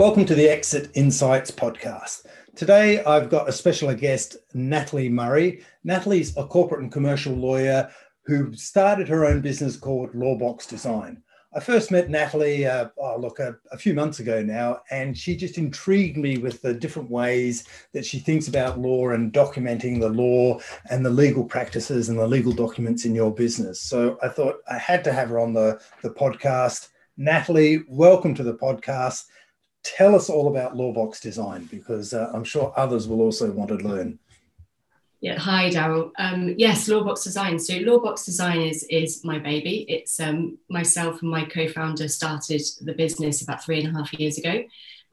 Welcome to the Exit Insights podcast. Today, I've got a special guest, Natalie Murray. Natalie's a corporate and commercial lawyer who started her own business called Lawbox Design. I first met Natalie, uh, oh, look, a, a, few months ago now, and she just intrigued me with the different ways that she thinks about law and documenting the law and the legal practices and the legal documents in your business. So I thought I had to have her on the, the podcast. Natalie, welcome to the podcast. Tell us all about Lawbox Design because uh, I'm sure others will also want to learn. Yeah, hi Darryl. Um, yes, Lawbox Design. So Lawbox Design is is my baby. It's um, myself and my co-founder started the business about three and a half years ago,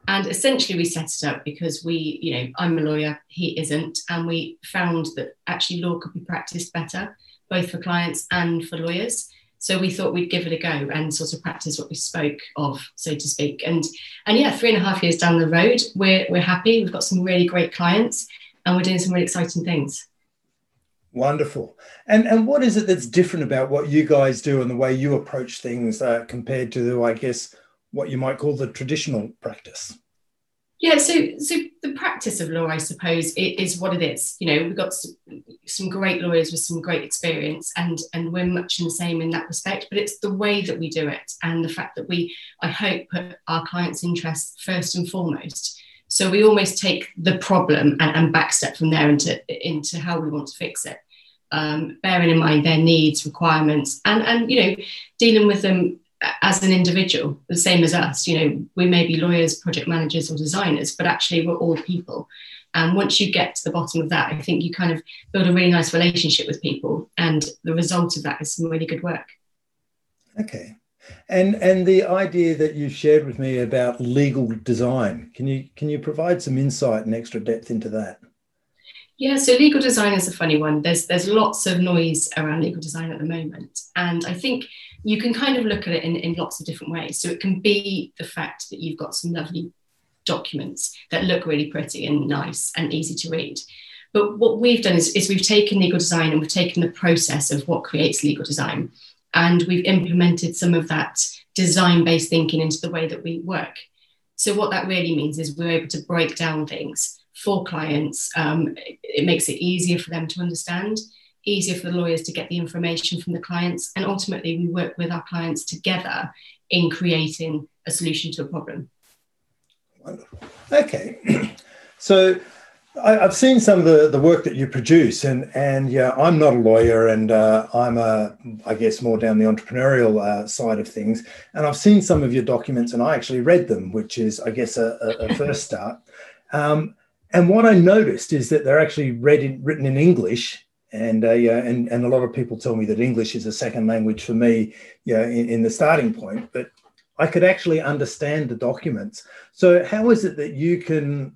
and essentially we set it up because we, you know, I'm a lawyer, he isn't, and we found that actually law could be practiced better, both for clients and for lawyers. So we thought we'd give it a go and sort of practice what we spoke of, so to speak. And and yeah, three and a half years down the road, we're we're happy. We've got some really great clients and we're doing some really exciting things. Wonderful. And and what is it that's different about what you guys do and the way you approach things uh, compared to, I guess, what you might call the traditional practice? Yeah, so so the practice of law, I suppose, is what it is. You know, we've got some great lawyers with some great experience, and and we're much in the same in that respect. But it's the way that we do it, and the fact that we, I hope, put our clients' interests first and foremost. So we almost take the problem and, and backstep from there into, into how we want to fix it. Um, bearing in mind their needs, requirements, and, and you know, dealing with them as an individual, the same as us. You know, we may be lawyers, project managers, or designers, but actually we're all people. And once you get to the bottom of that, I think you kind of build a really nice relationship with people, and the result of that is some really good work. Okay, and and the idea that you shared with me about legal design, can you can you provide some insight and extra depth into that? Yeah, so legal design is a funny one. There's there's lots of noise around legal design at the moment, and I think you can kind of look at it in, in lots of different ways. So it can be the fact that you've got some lovely documents that look really pretty and nice and easy to read. But what we've done is, is we've taken legal design and we've taken the process of what creates legal design and we've implemented some of that design based thinking into the way that we work. So, what that really means is we're able to break down things for clients. Um, it makes it easier for them to understand, easier for the lawyers to get the information from the clients, and ultimately, we work with our clients together in creating a solution to a problem. Wonderful. Okay. so, I, have seen some of the, the work that you produce, and and yeah, I'm not a lawyer, and uh, I'm a I guess more down the entrepreneurial uh, side of things. And I've seen some of your documents, and I actually read them, which is I guess a, a, a first start. Um, and what I noticed is that they're actually read in, written in English, and uh, yeah, and and a lot of people tell me that English is a second language for me, yeah, in, in the starting point, but I could actually understand the documents. So how is it that you can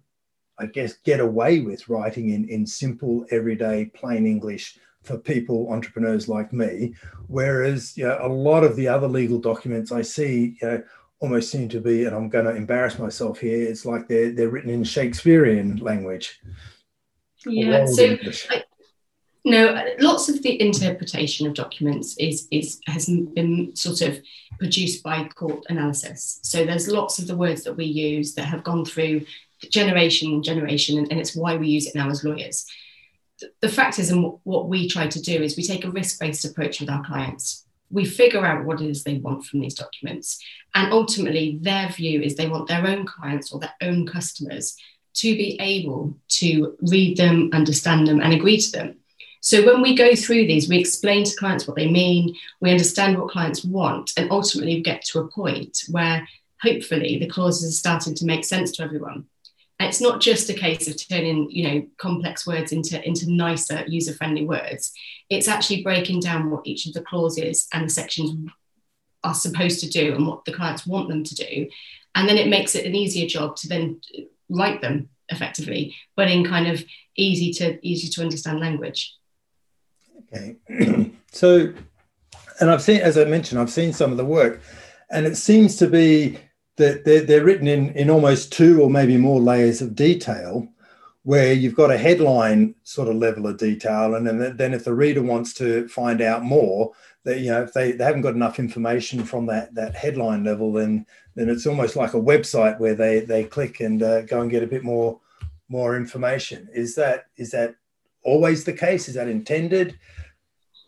I guess, get away with writing in, in simple, everyday, plain English for people, entrepreneurs like me. Whereas you know, a lot of the other legal documents I see, you know, almost seem to be, and I'm going to embarrass myself here, it's like they're, they're written in Shakespearean language. Yeah, so I, no, lots of the interpretation of documents is, is has been sort of produced by court analysis. So there's lots of the words that we use that have gone through generation and generation, and, and it's why we use it now as lawyers. The, the fact is, and what we try to do is we take a risk based approach with our clients. We figure out what it is they want from these documents. And ultimately, their view is they want their own clients or their own customers to be able to read them, understand them, and agree to them. So when we go through these, we explain to clients what they mean, we understand what clients want, and ultimately we get to a point where hopefully the clauses are starting to make sense to everyone it's not just a case of turning you know complex words into into nicer user friendly words. It's actually breaking down what each of the clauses and the sections are supposed to do and what the clients want them to do. And then it makes it an easier job to then write them effectively but in kind of easy to easy to understand language. Okay. So and i've seen as i mentioned i've seen some of the work and it seems to be they're, they're written in, in almost two or maybe more layers of detail, where you've got a headline sort of level of detail, and then, then if the reader wants to find out more, that you know if they, they haven't got enough information from that that headline level, then then it's almost like a website where they they click and uh, go and get a bit more more information. Is that is that always the case? Is that intended?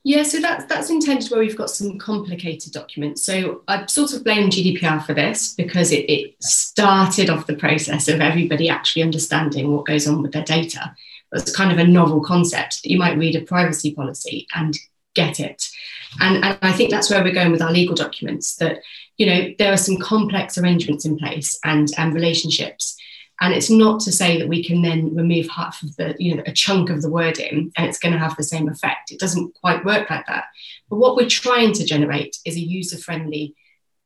Yeah, so that's that's intended where we've got some complicated documents. So I sort of blame GDPR for this because it, it started off the process of everybody actually understanding what goes on with their data. It's kind of a novel concept that you might read a privacy policy and get it. And, and I think that's where we're going with our legal documents, that you know there are some complex arrangements in place and, and relationships and it's not to say that we can then remove half of the, you know, a chunk of the wording and it's going to have the same effect. It doesn't quite work like that. But what we're trying to generate is a user friendly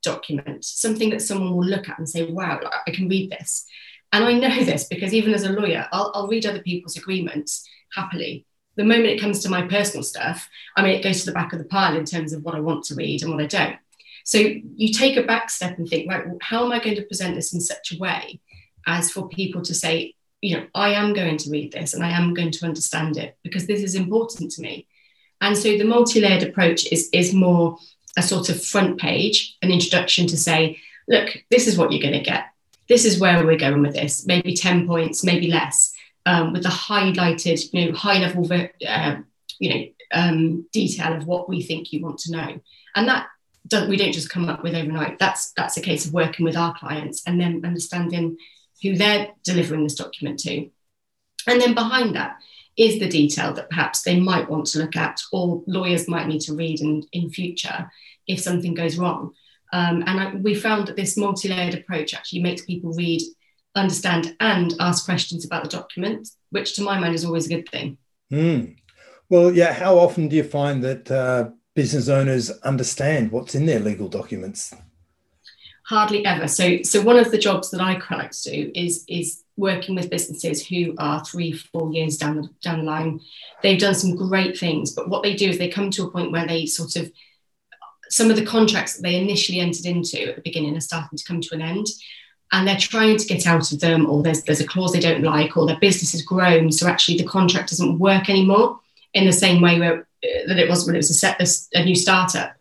document, something that someone will look at and say, wow, I can read this. And I know this because even as a lawyer, I'll, I'll read other people's agreements happily. The moment it comes to my personal stuff, I mean, it goes to the back of the pile in terms of what I want to read and what I don't. So you take a back step and think, right, how am I going to present this in such a way as for people to say, you know, I am going to read this and I am going to understand it because this is important to me. And so the multi-layered approach is, is more a sort of front page, an introduction to say, look, this is what you're going to get. This is where we're going with this. Maybe 10 points, maybe less, um, with the highlighted, you know, high level, uh, you know, um, detail of what we think you want to know. And that don't, we don't just come up with overnight. That's that's a case of working with our clients and then understanding who they're delivering this document to. And then behind that is the detail that perhaps they might want to look at or lawyers might need to read in, in future if something goes wrong. Um, and I, we found that this multi-layered approach actually makes people read, understand, and ask questions about the document, which to my mind is always a good thing. Mm. Well, yeah. How often do you find that uh, business owners understand what's in their legal documents? Hardly ever. So, so one of the jobs that I quite like to do is is working with businesses who are three, four years down the down the line. They've done some great things, but what they do is they come to a point where they sort of some of the contracts that they initially entered into at the beginning are starting to come to an end. And they're trying to get out of them, or there's there's a clause they don't like, or their business has grown, so actually the contract doesn't work anymore in the same way where, uh, that it was when it was a, set, a, a new startup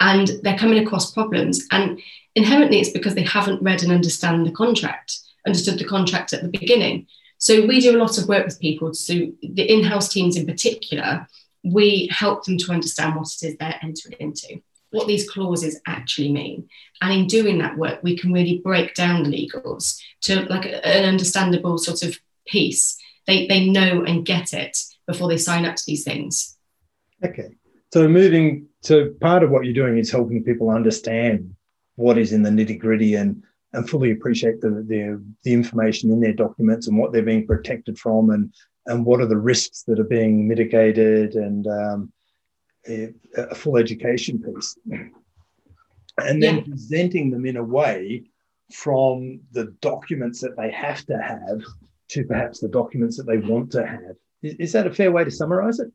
and they're coming across problems. And inherently it's because they haven't read and understand the contract, understood the contract at the beginning. So we do a lot of work with people. So the in-house teams in particular, we help them to understand what it is they're entering into, what these clauses actually mean. And in doing that work, we can really break down the legals to like an understandable sort of piece. They, they know and get it before they sign up to these things. Okay. So moving to part of what you're doing is helping people understand what is in the nitty gritty and and fully appreciate the, the the information in their documents and what they're being protected from and and what are the risks that are being mitigated and um, a, a, full education piece. And then yeah. presenting them in a way from the documents that they have to have to perhaps the documents that they want to have. Is, is that a fair way to summarize it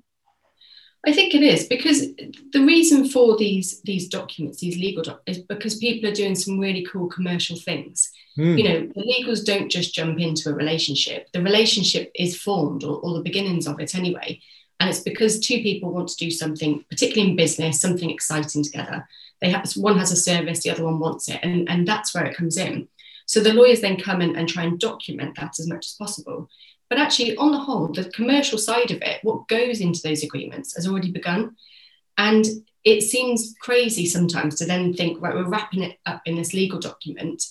I think it is because the reason for these these documents, these legal documents, is because people are doing some really cool commercial things. Mm. You know, the legals don't just jump into a relationship. The relationship is formed, or, or the beginnings of it anyway. And it's because two people want to do something, particularly in business, something exciting together. They have one has a service, the other one wants it, and, and that's where it comes in. So the lawyers then come in and try and document that as much as possible. But actually, on the whole, the commercial side of it, what goes into those agreements has already begun. And it seems crazy sometimes to then think, right, we're wrapping it up in this legal document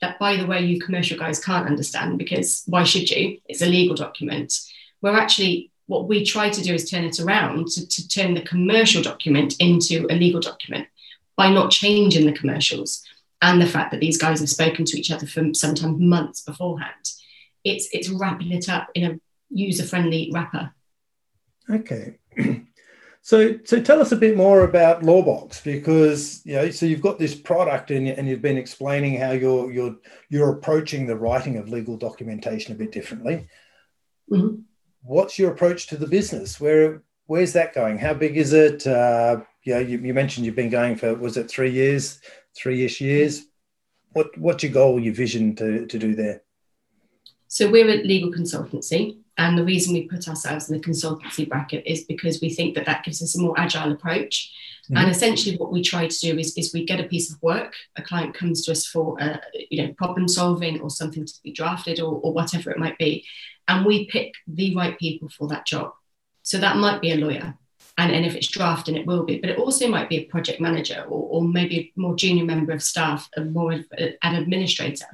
that, by the way, you commercial guys can't understand because why should you? It's a legal document. Where actually, what we try to do is turn it around to, to turn the commercial document into a legal document by not changing the commercials and the fact that these guys have spoken to each other for sometimes months beforehand it's it's wrapping it up in a user friendly wrapper. Okay. So, so tell us a bit more about Lawbox because you know, so you've got this product and, and you've been explaining how you're you're you're approaching the writing of legal documentation a bit differently. Mm-hmm. What's your approach to the business? Where where's that going? How big is it? Uh, you, know, you, you mentioned you've been going for was it three years, three ish years? What what's your goal, your vision to to do there? So we're a legal consultancy. And the reason we put ourselves in the consultancy bracket is because we think that that gives us a more agile approach. Mm-hmm. And essentially, what we try to do is, is we get a piece of work. A client comes to us for, uh, you know, problem solving or something to be drafted or, or whatever it might be, and we pick the right people for that job. So that might be a lawyer, and, and if it's drafting, it will be. But it also might be a project manager or, or maybe a more junior member of staff, a more an administrator.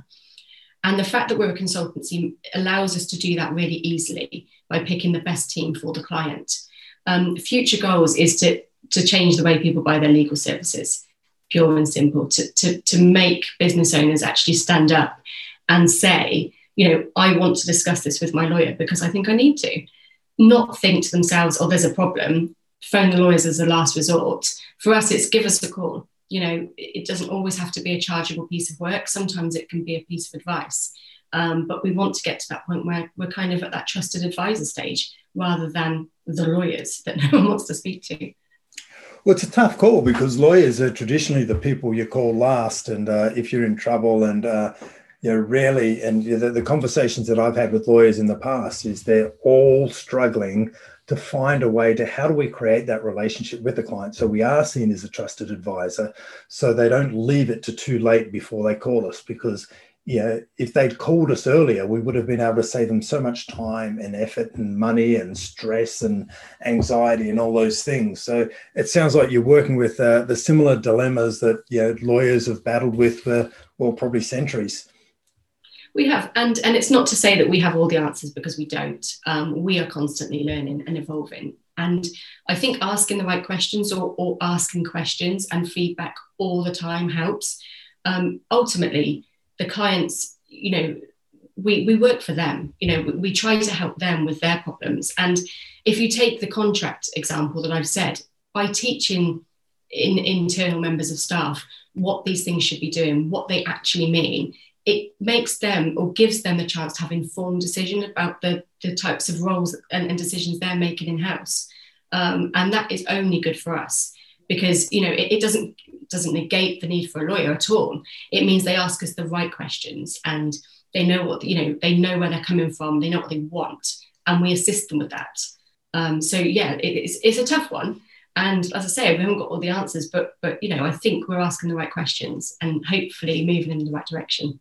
And the fact that we're a consultancy allows us to do that really easily by picking the best team for the client. Um, future goals is to, to change the way people buy their legal services, pure and simple, to, to, to make business owners actually stand up and say, you know, I want to discuss this with my lawyer because I think I need to. Not think to themselves, oh, there's a problem, phone the lawyers as a last resort. For us, it's give us a call you know, it doesn't always have to be a chargeable piece of work. Sometimes it can be a piece of advice. Um, but we want to get to that point where we're kind of at that trusted advisor stage rather than the lawyers that no one wants to speak to. Well, it's a tough call because lawyers are traditionally the people you call last, and uh, if you're in trouble, and uh, you know, rarely, and the, the conversations that I've had with lawyers in the past is they're all struggling to find a way to how do we create that relationship with the client so we are seen as a trusted advisor so they don't leave it to too late before they call us because you know, if they'd called us earlier, we would have been able to save them so much time and effort and money and stress and anxiety and all those things. So it sounds like you're working with uh, the similar dilemmas that you know, lawyers have battled with for, well, probably centuries. We have, and and it's not to say that we have all the answers because we don't. Um, we are constantly learning and evolving, and I think asking the right questions or, or asking questions and feedback all the time helps. Um, ultimately, the clients, you know, we we work for them. You know, we, we try to help them with their problems. And if you take the contract example that I've said, by teaching in internal members of staff what these things should be doing, what they actually mean, it makes them or gives them the chance to have informed decision about the, the types of roles and, and decisions they're making in house. Um, and that is only good for us because you know it, it, doesn't doesn't negate the need for a lawyer at all. It means they ask us the right questions and they know what you know they know where they're coming from. They know what they want, and we assist them with that. Um, so yeah, it, it's it's a tough one. And as I say, we haven't got all the answers, but but you know, I think we're asking the right questions and hopefully moving in the right direction.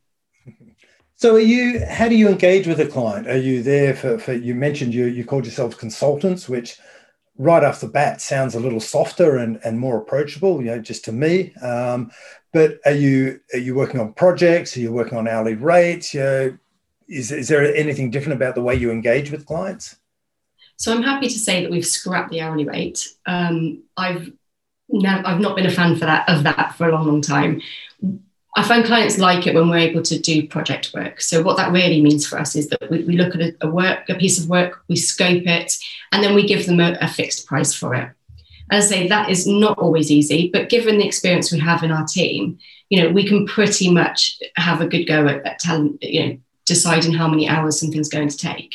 So, are you? How do you engage with a client? Are you there for? for you mentioned you you called yourselves consultants, which right off the bat sounds a little softer and, and more approachable, you know, just to me. Um, but are you are you working on projects? Are you working on hourly rates? You know, is is there anything different about the way you engage with clients? So I'm happy to say that we've scrapped the hourly rate. Um, I've never, I've not been a fan for that of that for a long, long time. I find clients like it when we're able to do project work. So what that really means for us is that we, we look at a, a, work, a piece of work, we scope it, and then we give them a, a fixed price for it. As I say, that is not always easy, but given the experience we have in our team, you know, we can pretty much have a good go at, at you know, deciding how many hours something's going to take.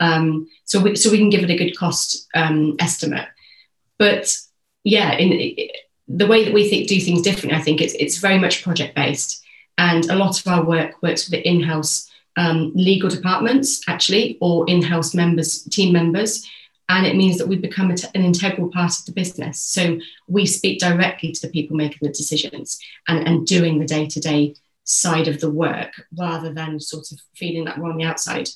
Um, so we so we can give it a good cost um, estimate. But yeah, in the way that we think, do things differently, I think it's, it's very much project based. And a lot of our work works with the in house um, legal departments, actually, or in house members, team members. And it means that we become an integral part of the business. So we speak directly to the people making the decisions and, and doing the day to day side of the work rather than sort of feeling that we're on the outside.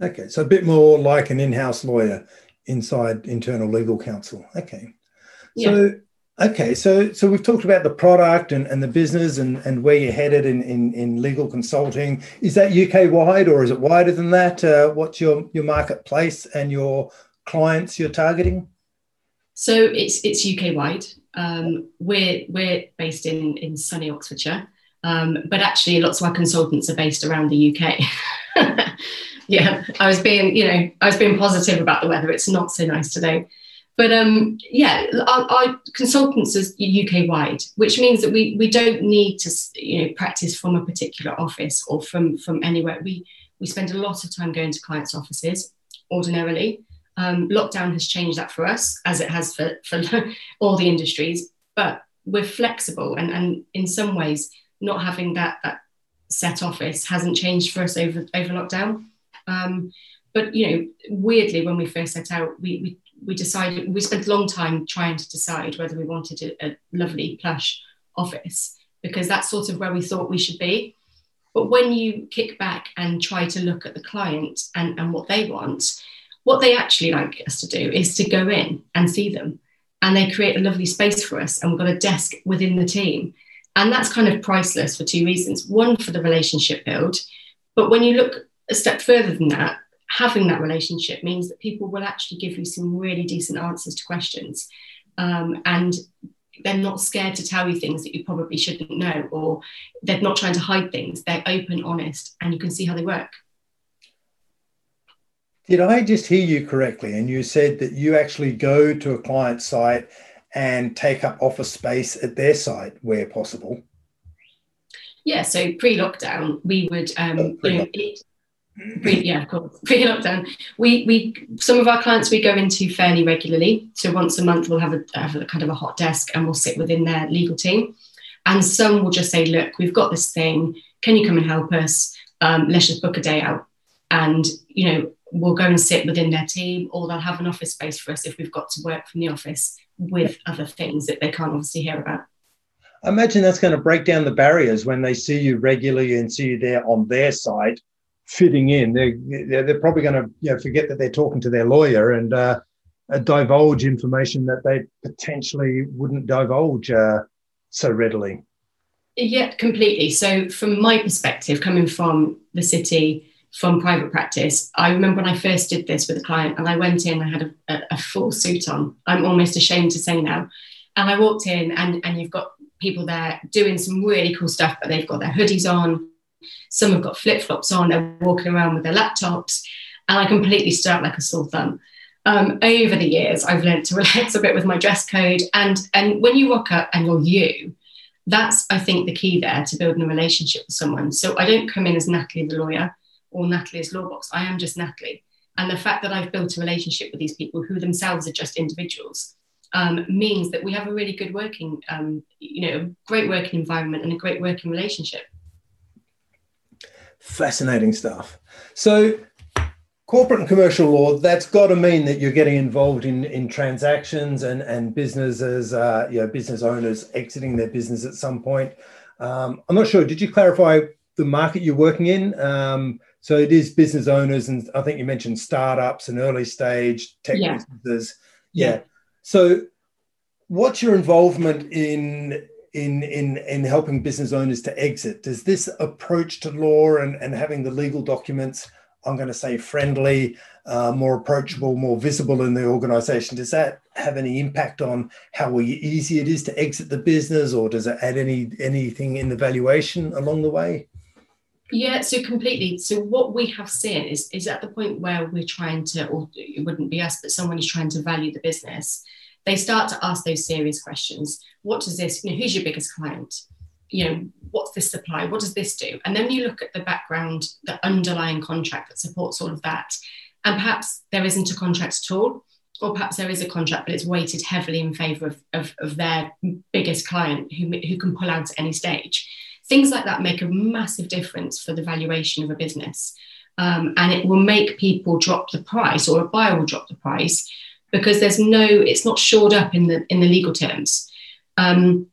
Okay, so a bit more like an in house lawyer inside internal legal counsel. Okay. So, yeah. Okay, so so we've talked about the product and, and the business and, and where you're headed in, in, in legal consulting. Is that UK wide or is it wider than that? Uh, what's your, your marketplace and your clients you're targeting? So it's it's UK wide. Um, we're we're based in in sunny Oxfordshire, um, but actually lots of our consultants are based around the UK. yeah, I was being you know I was being positive about the weather. It's not so nice today. But um, yeah, our, our, consultants are UK wide, which means that we we don't need to you know practice from a particular office or from from anywhere. We we spend a lot of time going to clients' offices ordinarily. Um, lockdown has changed that for us, as it has for for all the industries. But we're flexible, and and in some ways, not having that that set office hasn't changed for us over over lockdown. Um, but you know, weirdly, when we first set out, we, we we decided we spent a long time trying to decide whether we wanted a, a lovely plush office because that's sort of where we thought we should be. But when you kick back and try to look at the client and, and what they want, what they actually like us to do is to go in and see them. And they create a lovely space for us. And we've got a desk within the team. And that's kind of priceless for two reasons. One, for the relationship build. But when you look a step further than that, having that relationship means that people will actually give you some really decent answers to questions. Um, and they're not scared to tell you things that you probably shouldn't know, or they're not trying to hide things. They're open, honest, and you can see how they work. Did I just hear you correctly? And you said that you actually go to a client site and take up office space at their site where possible? Yeah, so pre-lockdown, we would, um, oh, you know, it, pre, yeah, of course, pre-lockdown. We we some of our clients we go into fairly regularly. So once a month we'll have a, have a kind of a hot desk and we'll sit within their legal team. And some will just say, look, we've got this thing. Can you come and help us? Um, let's just book a day out. And you know, we'll go and sit within their team, or they'll have an office space for us if we've got to work from the office with other things that they can't obviously hear about. I imagine that's going to break down the barriers when they see you regularly and see you there on their side fitting in. They're, they're probably going to you know, forget that they're talking to their lawyer and uh, uh, divulge information that they potentially wouldn't divulge uh, so readily. Yeah, completely. So, from my perspective, coming from the city, from private practice, I remember when I first did this with a client and I went in, I had a, a, a full suit on. I'm almost ashamed to say now. And I walked in, and, and you've got people there doing some really cool stuff, but they've got their hoodies on, some have got flip flops on, they're walking around with their laptops, and I completely out like a sore thumb. Um, over the years, I've learned to relax a bit with my dress code, and and when you rock up and you're you, that's I think the key there to building a relationship with someone. So I don't come in as Natalie the lawyer or Natalie as Lawbox. I am just Natalie, and the fact that I've built a relationship with these people who themselves are just individuals um, means that we have a really good working, um, you know, great working environment and a great working relationship. Fascinating stuff. So, corporate and commercial law, that's got to mean that you're getting involved in, in transactions and, and businesses, uh, you know, business owners exiting their business at some point. Um, I'm not sure. Did you clarify the market you're working in? Um, so it is business owners, and I think you mentioned startups and early stage tech yeah. businesses. Yeah. yeah. So, what's your involvement in in in in helping business owners to exit. Does this approach to law and, and having the legal documents i'm going to say friendly uh, more approachable more visible in the organization does that have any impact on how easy it is to exit the business or does it add any anything in the valuation along the way? Yeah so completely. So what we have seen is is at the point where we're trying to or it wouldn't be us but someone is trying to value the business they start to ask those serious questions. What does this, you know, who's your biggest client? You know, what's this supply? What does this do? And then you look at the background, the underlying contract that supports all of that. And perhaps there isn't a contract at all, or perhaps there is a contract, but it's weighted heavily in favor of, of, of their biggest client who, who can pull out at any stage. Things like that make a massive difference for the valuation of a business. Um, and it will make people drop the price, or a buyer will drop the price because there's no, it's not shored up in the in the legal terms. Um,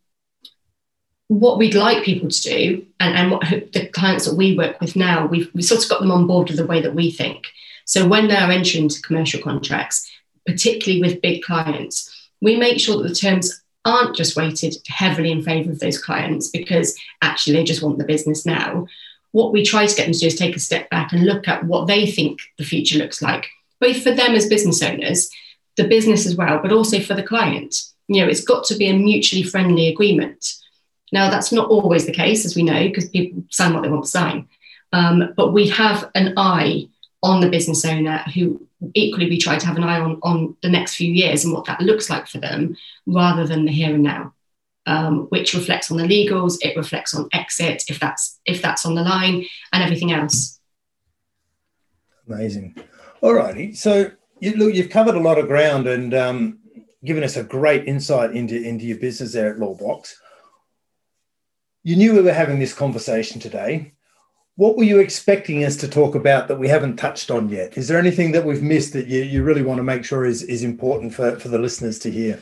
what we'd like people to do, and, and what the clients that we work with now, we've, we've sort of got them on board with the way that we think. So when they're entering into commercial contracts, particularly with big clients, we make sure that the terms aren't just weighted heavily in favour of those clients because actually they just want the business now. What we try to get them to do is take a step back and look at what they think the future looks like, both for them as business owners the business as well, but also for the client. You know, it's got to be a mutually friendly agreement. Now, that's not always the case, as we know, because people sign what they want to sign. Um, but we have an eye on the business owner who equally we try to have an eye on, on the next few years and what that looks like for them rather than the here and now. Um, which reflects on the legals, it reflects on exit if that's if that's on the line, and everything else. Amazing. All righty. So you, look, you've covered a lot of ground and um, given us a great insight into, into your business there at Lawbox. You knew we were having this conversation today. what were you expecting us to talk about that we haven't touched on yet? Is there anything that we've missed that you, you really want to make sure is, is important for, for the listeners to hear?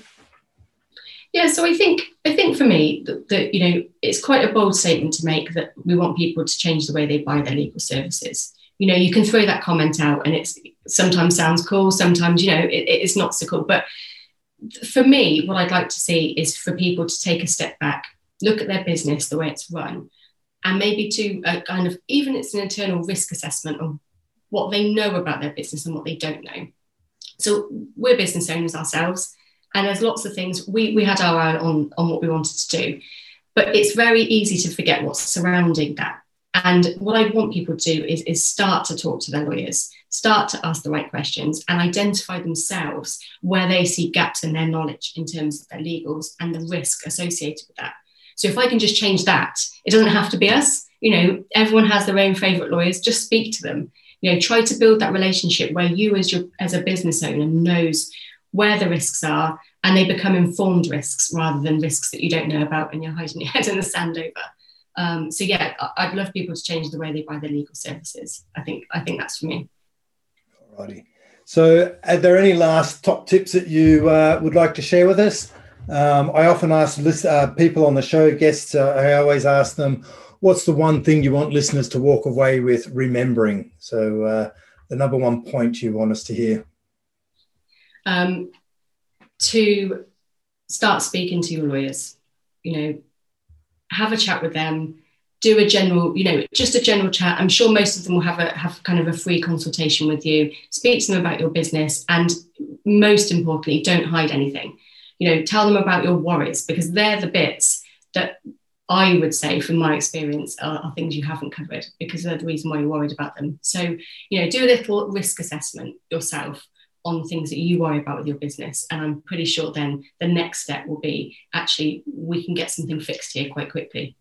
Yeah, so I think I think for me that, that, you know it's quite a bold statement to make that we want people to change the way they buy their legal services. You know, you can throw that comment out, and it's sometimes sounds cool, sometimes you know it, it's not so cool. But for me, what I'd like to see is for people to take a step back, look at their business, the way it's run, and maybe to kind of even it's an internal risk assessment of what they know about their business and what they don't know. So we're business owners ourselves and there's lots of things we, we had our eye on, on what we wanted to do. But it's very easy to forget what's surrounding that. And what I want people to do is, is start to talk to their lawyers, start to ask the right questions, and identify themselves where they see gaps in their knowledge in terms of their legals and the risk associated with that. So if I can just change that, it doesn't have to be us. You know, everyone has their own favorite lawyers. Just speak to them. You know, try to build that relationship where you, as your as a business owner, knows where the risks are and they become informed risks rather than risks that you don't know about and you're hiding your head in the sand over. Um, so yeah, I'd love people to change the way they buy their legal services. I think I think that's for me. Alrighty. So, are there any last top tips that you uh, would like to share with us? Um, I often ask list, uh, people on the show, guests, uh, I always ask them, what's the one thing you want listeners to walk away with remembering? So, uh, the number one point you want us to hear um, to start speaking to your lawyers. You know, have a chat with them. Do a general, you know, just a general chat. I'm sure most of them will have a have kind of a free consultation with you. Speak to them about your business, and most importantly, don't hide anything. You know, tell them about your worries because they're the bits that I would say, from my experience, are, are, things you haven't covered because they're the reason why you're worried about them. So, you know, do a little risk assessment yourself on things that you worry about with your business. And I'm pretty sure then the next step will be actually we can get something fixed here quite quickly.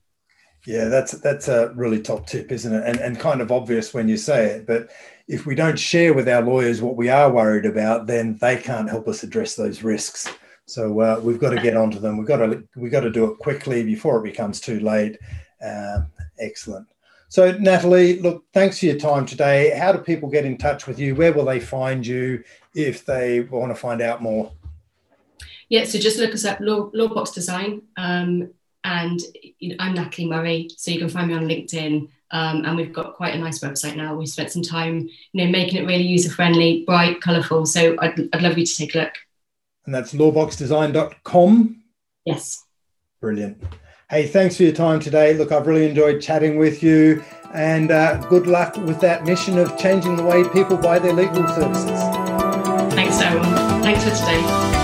Yeah, that's that's a really top tip, isn't it? And and kind of obvious when you say it, but if we don't share with our lawyers what we are worried about, then they can't help us address those risks. So uh, we've got to get onto them. We've got to we've got to do it quickly before it becomes too late. Um, excellent. So, Natalie, look, thanks for your time today. How do people get in touch with you? Where will they find you if they want to find out more? Yeah, so just look us up, Law, Lawbox Design. Um, and you know, I'm Natalie Murray, so you can find me on LinkedIn. Um, and we've got quite a nice website now. We spent some time, you know, making it really user friendly, bright, colourful. So I'd, I'd love you to take a look. And that's lawboxdesign.com. Yes. Brilliant. Hey, thanks for your time today. Look, I've really enjoyed chatting with you, and uh, good luck with that mission of changing the way people buy their legal services. Thanks, Darren. Thanks for today.